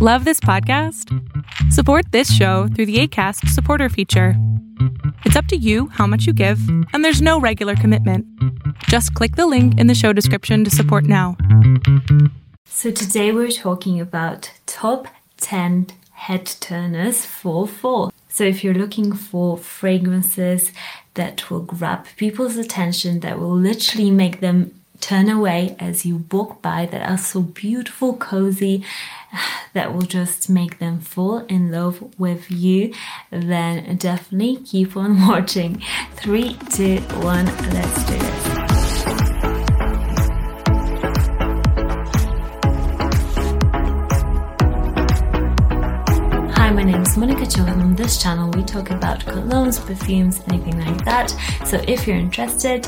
Love this podcast? Support this show through the ACAST supporter feature. It's up to you how much you give, and there's no regular commitment. Just click the link in the show description to support now. So, today we're talking about top 10 head turners for fall. So, if you're looking for fragrances that will grab people's attention, that will literally make them turn away as you walk by that are so beautiful, cozy, that will just make them fall in love with you, then definitely keep on watching. Three, two, one, let's do it. Hi, my name is Monika Cioch. On this channel, we talk about colognes, perfumes, anything like that. So if you're interested,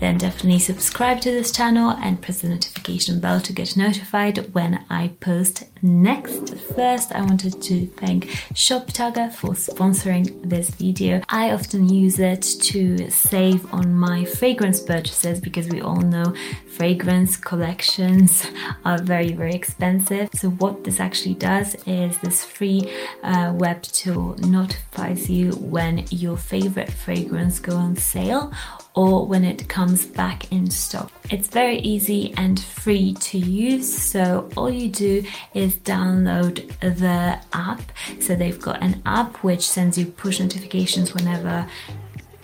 then definitely subscribe to this channel and press the notification bell to get notified when I post next. First, I wanted to thank Shoptagr for sponsoring this video. I often use it to save on my fragrance purchases because we all know fragrance collections are very, very expensive. So, what this actually does is this free uh, web tool notifies you when your favorite fragrance go on sale or when it comes back in stock. It's very easy and free to use, so all you do is download the app. So they've got an app which sends you push notifications whenever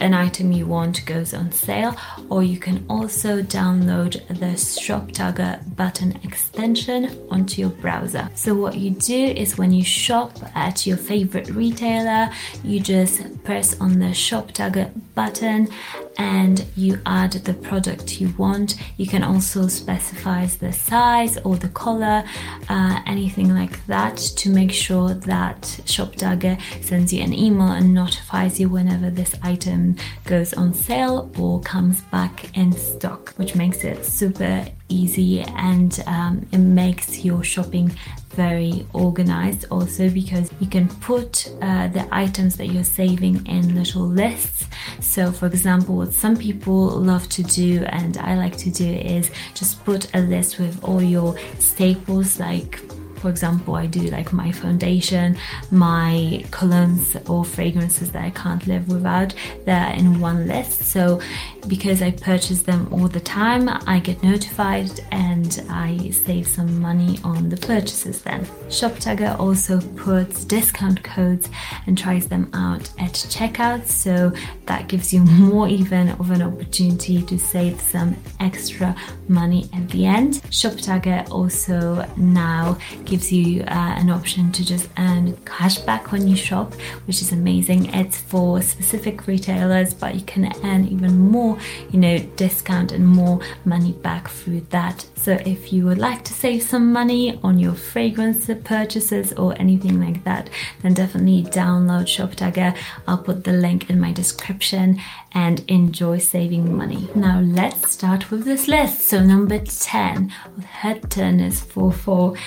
an item you want goes on sale, or you can also download the Shoptagr button extension onto your browser. So, what you do is when you shop at your favorite retailer, you just press on the Shoptagr button and you add the product you want. You can also specify the size or the color, uh, anything like that, to make sure that Shoptagr sends you an email and notifies you whenever this item goes on sale or comes back in stock, which makes it super easy and um, it makes your shopping very organized also because you can put uh, the items that you're saving in little lists. So for example what some people love to do and i like to do is just put a list with all your staples like for example, I do like my foundation, my colognes or fragrances that I can't live without, they're in one list. So because I purchase them all the time, I get notified and I save some money on the purchases then. Shoptagr also puts discount codes and tries them out at checkout, so that gives you more even of an opportunity to save some extra money at the end. Shoptagr also now gives you uh, an option to just earn cash back when you shop, which is amazing. It's for specific retailers, but you can earn even more, you know, discount and more money back through that. So if you would like to save some money on your fragrance purchases or anything like that, then definitely download Shoptagr. I'll put the link in my description and enjoy saving money. Now let's start with this list. So number 10 of head turners for fall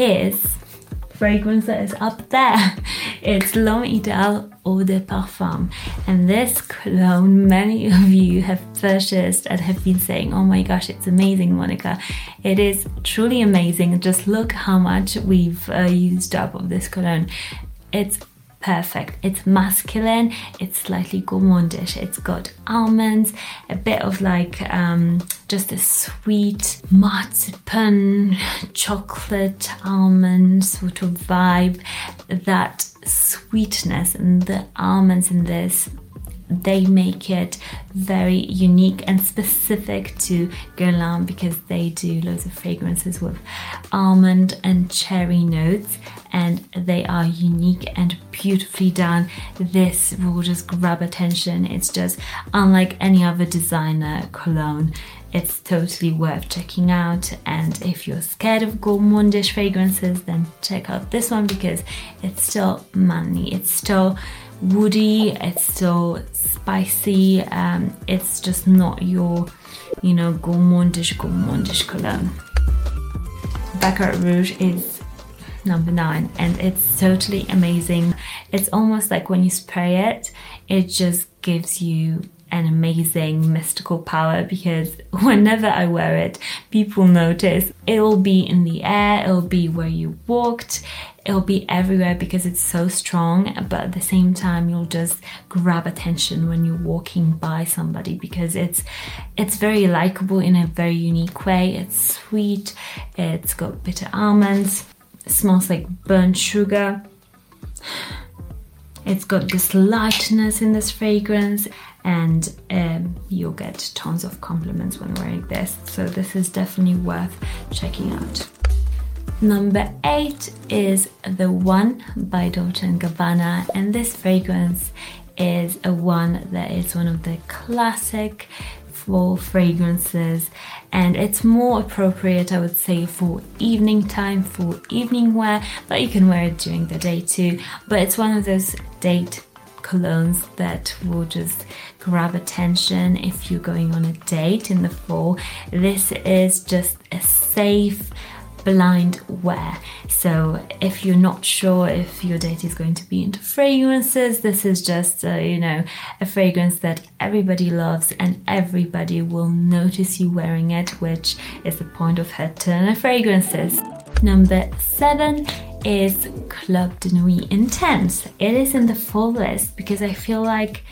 is fragrance that is up there. It's L'Homme Ideal Eau de Parfum. And this cologne, many of you have purchased and have been saying, oh my gosh, it's amazing, Monika. It is truly amazing. Just look how much we've uh, used up of this cologne. It's perfect. It's masculine, it's slightly gourmandish. It's got almonds, a bit of like um, just a sweet marzipan, chocolate, almond sort of vibe. That sweetness and the almonds in this they make it very unique and specific to Guerlain because they do loads of fragrances with almond and cherry notes and they are unique and beautifully done. This will just grab attention. It's just unlike any other designer cologne. It's totally worth checking out. And if you're scared of gourmandish fragrances, then check out this one because it's still manly. It's still woody, it's still spicy, um, it's just not your, you know, gourmandish, gourmandish cologne. Baccarat Rouge is number nine and it's totally amazing. It's almost like when you spray it, it just gives you an amazing mystical power because whenever I wear it, people notice it'll be in the air, it'll be where you walked, it'll be everywhere because it's so strong, but at the same time you'll just grab attention when you're walking by somebody because it's it's very likable in a very unique way. It's sweet, it's got bitter almonds, smells like burnt sugar. It's got this lightness in this fragrance and um, you'll get tons of compliments when wearing this. So this is definitely worth checking out. Number eight is the one by Dolce & Gabbana, and this fragrance is a one that is one of the classic fall fragrances and it's more appropriate I would say for evening time for evening wear but you can wear it during the day too but it's one of those date colognes that will just grab attention if you're going on a date in the fall. This is just a safe blind wear. So if you're not sure if your date is going to be into fragrances, this is just uh, you know a fragrance that everybody loves and everybody will notice you wearing it, which is the point of Head Turner fragrances. Number seven is Club de Nuit Intense. It is in the fall list because I feel like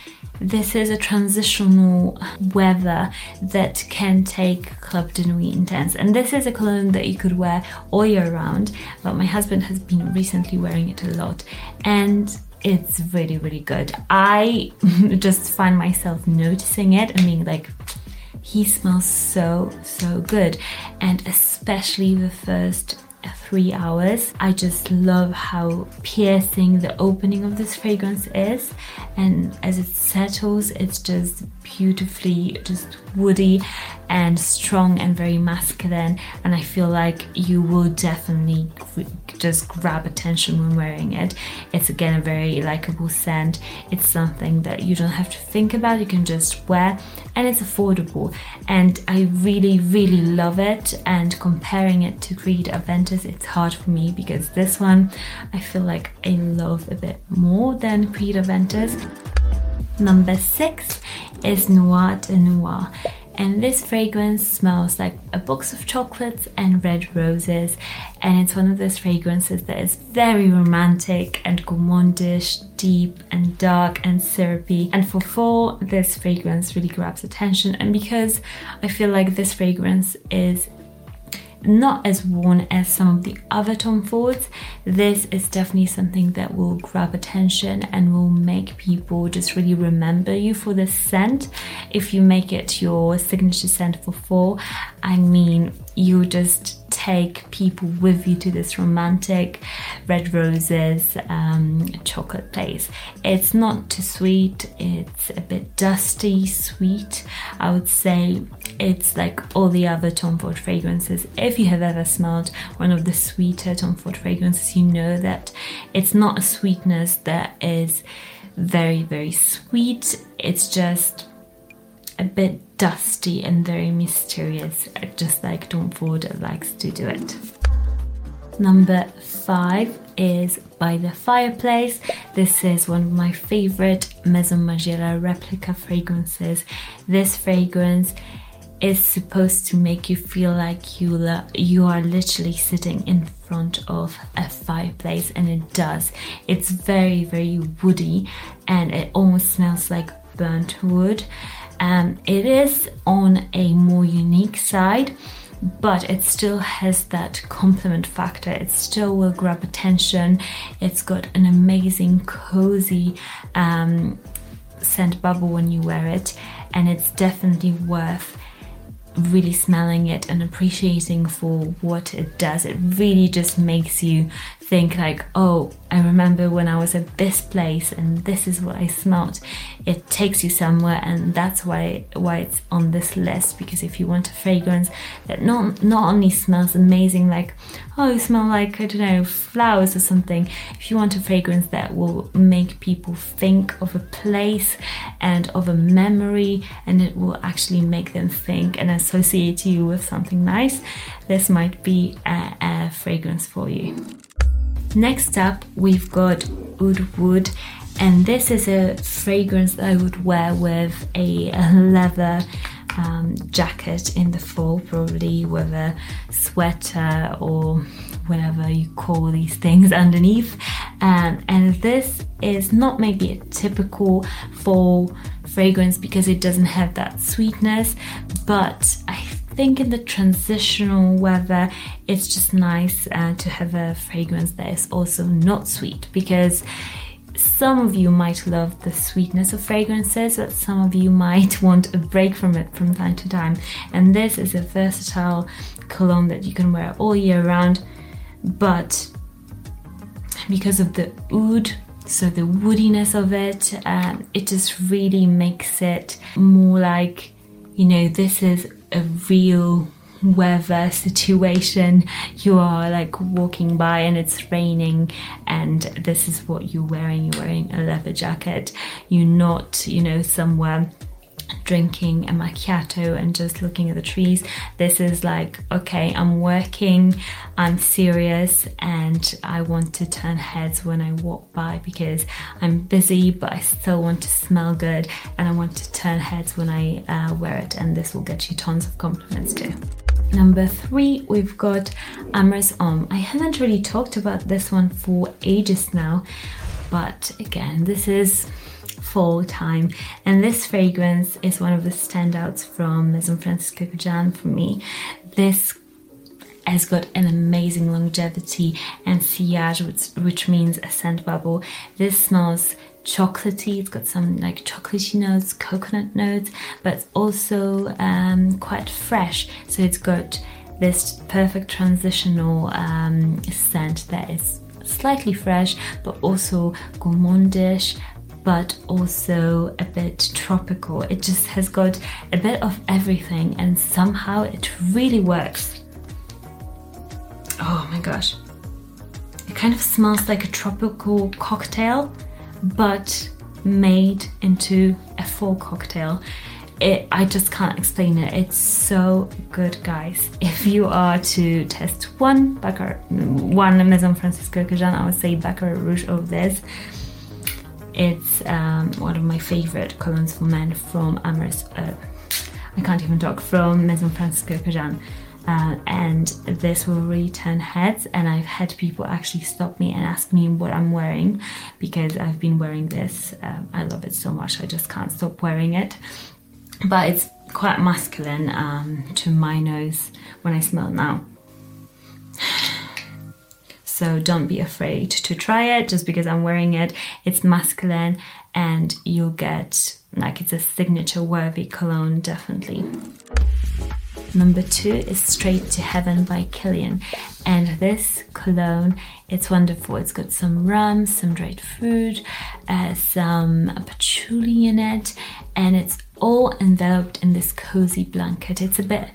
this is a transitional weather that can take Club de Nuit Intense. And this is a cologne that you could wear all year round, but my husband has been recently wearing it a lot. And it's really, really good. I just find myself noticing it and being like, he smells so, so good. And especially the first three hours. I just love how piercing the opening of this fragrance is, and as it settles, it's just beautifully just woody and strong and very masculine. And I feel like you will definitely just grab attention when wearing it. It's again a very likable scent. It's something that you don't have to think about, you can just wear, and it's affordable. And I really, really love it. And comparing it to Creed Aventus, it's hard for me because this one I feel like I love a bit more than Creed Aventus. Number six is Noir de Noir. And this fragrance smells like a box of chocolates and red roses. And it's one of those fragrances that is very romantic and gourmandish deep and dark and syrupy. And for fall this fragrance really grabs attention. And because i feel like this fragrance is not as worn as some of the other Tom Fords. This is definitely something that will grab attention and will make people just really remember you for this scent. If you make it your signature scent for fall, I mean, you just take people with you to this romantic red roses um, chocolate place. It's not too sweet, it's a bit dusty sweet. I would say it's like all the other Tom Ford fragrances. If you have ever smelled one of the sweeter Tom Ford fragrances, you know that it's not a sweetness that is very, very sweet. It's just a bit dusty and very mysterious, just like Tom Ford likes to do it. Number five is By the Fireplace. This is one of my favorite Maison Margiela replica fragrances. This fragrance is supposed to make you feel like you you are literally sitting in front of a fireplace and it does it's very very woody and it almost smells like burnt wood um, it is on a more unique side but it still has that compliment factor. It still will grab attention. It's got an amazing, cozy um, scent bubble when you wear it, and it's definitely worth really smelling it and appreciating for what it does. It really just makes you think like, oh, I remember when I was at this place and this is what I smelt. It takes you somewhere and that's why why it's on this list because if you want a fragrance that not not only smells amazing like oh you smell like I don't know flowers or something if you want a fragrance that will make people think of a place and of a memory and it will actually make them think and associate you with something nice this might be a, a fragrance for you. Next up, we've got Oud Wood, And this is a fragrance that I would wear with a, leather um, jacket in the fall, probably with a sweater or whatever you call these things underneath. Um, and this is not maybe a typical fall fragrance because it doesn't have that sweetness, but I think in the transitional weather, it's just nice uh, to have a fragrance that is also not sweet because some of you might love the sweetness of fragrances, but some of you might want a break from it from time to time. And this is a versatile cologne that you can wear all year round, but because of the oud, so the woodiness of it, um, it just really makes it more like, you know, this is a real weather situation. You are like walking by and it's raining and this is what you're wearing. You're wearing a leather jacket. You're not you know somewhere drinking a macchiato and just looking at the trees. This is like, okay, I'm working, I'm serious, and I want to turn heads when I walk by because I'm busy, but I still want to smell good and I want to turn heads when I uh, wear it, and this will get you tons of compliments too. Number three, we've got Amyris Homme. I haven't really talked about this one for ages now, but again, this is fall time. And this fragrance is one of the standouts from Maison Francis Kurkdjian for me. This has got an amazing longevity and sillage, which, which means a scent bubble. This smells chocolatey. It's got some like chocolatey notes, coconut notes, but also um, quite fresh. So it's got this perfect transitional um, scent that is slightly fresh, but also gourmandish, but also a bit tropical. It just has got a bit of everything, and somehow it really works. Oh my gosh. It kind of smells like a tropical cocktail, but made into a full cocktail. It, I just can't explain it. It's so good, guys. If you are to test one Baccarat, one Maison Francis Kurkdjian, I would say Baccarat Rouge of this. It's um, one of my favorite colognes for men from Amyris. Uh, I can't even talk from Maison Francis Kurkdjian. Uh, and this will really turn heads. And I've had people actually stop me and ask me what I'm wearing because I've been wearing this. Um, I love it so much, I just can't stop wearing it. But it's quite masculine um, to my nose when I smell now. So don't be afraid to try it just because I'm wearing it. It's masculine and you'll get like it's a signature worthy cologne, definitely. Number two is Straight to Heaven by Kilian. And this cologne, it's wonderful. It's got some rum, some dried fruit, uh, some patchouli in it, and it's all enveloped in this cozy blanket. It's a bit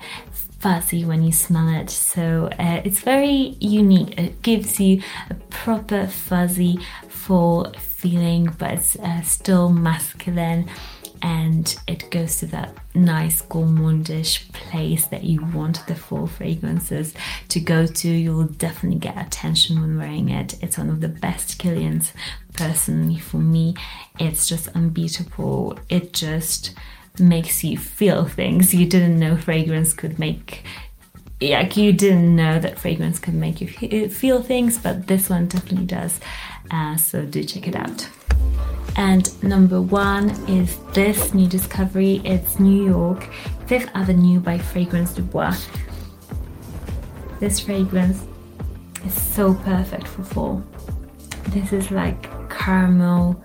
fuzzy when you smell it. So uh, it's very unique. It gives you a proper fuzzy fall feeling, but it's uh, still masculine and it goes to that nice gourmandish place that you want the fall fragrances to go to. You'll definitely get attention when wearing it. It's one of the best Kilians personally for me. It's just unbeatable. It just makes you feel things. You didn't know fragrance could make like you didn't know that fragrance could make you feel things but this one definitely does. Uh, so do check it out. And number one is this new discovery. It's new york fifth avenue by fragrance du bois this fragrance is so perfect for fall. This is like caramel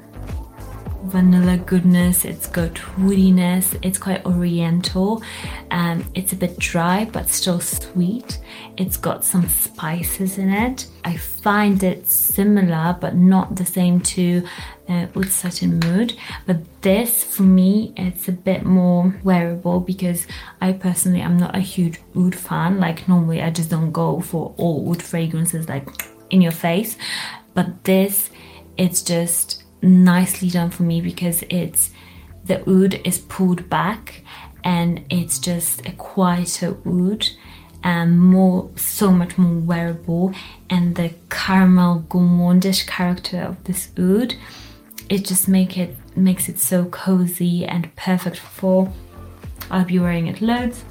vanilla goodness, it's got woodiness, it's quite oriental. Um, it's a bit dry but still sweet. It's got some spices in it. I find it similar but not the same to uh, Oud Satin Mood. But this, for me, it's a bit more wearable because I personally am not a huge oud fan. Like normally I just don't go for all oud fragrances like in your face. But this, it's just nicely done for me because it's the oud is pulled back and it's just a quieter oud and more so much more wearable and the caramel gourmandish character of this oud it just make it makes it so cozy and perfect for. I'll be wearing it loads.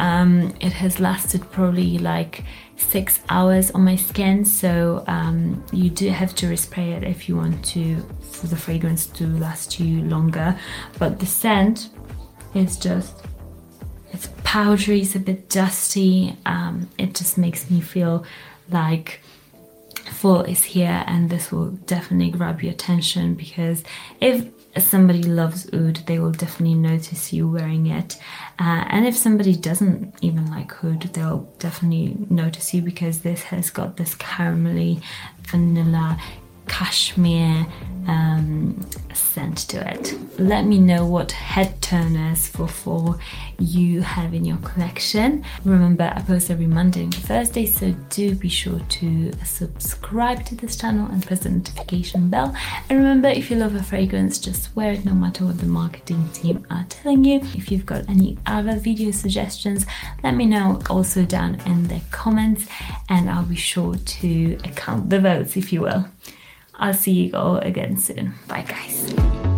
Um, it has lasted probably like six hours on my skin, so um, you do have to respray it if you want to for the fragrance to last you longer. But the scent is just it's powdery, it's a bit dusty. Um, it just makes me feel like fall is here and this will definitely grab your attention because if somebody loves oud they will definitely notice you wearing it. Uh, and if somebody doesn't even like oud they'll definitely notice you because this has got this caramelly vanilla cashmere um, scent to it. Let me know what head turners for fall you have in your collection. Remember, I post every Monday and Thursday, so do be sure to subscribe to this channel and press the notification bell. And remember, if you love a fragrance, just wear it no matter what the marketing team are telling you. If you've got any other video suggestions, let me know also down in the comments, and I'll be sure to count the votes, if you will. I'll see you all again soon. Bye, guys.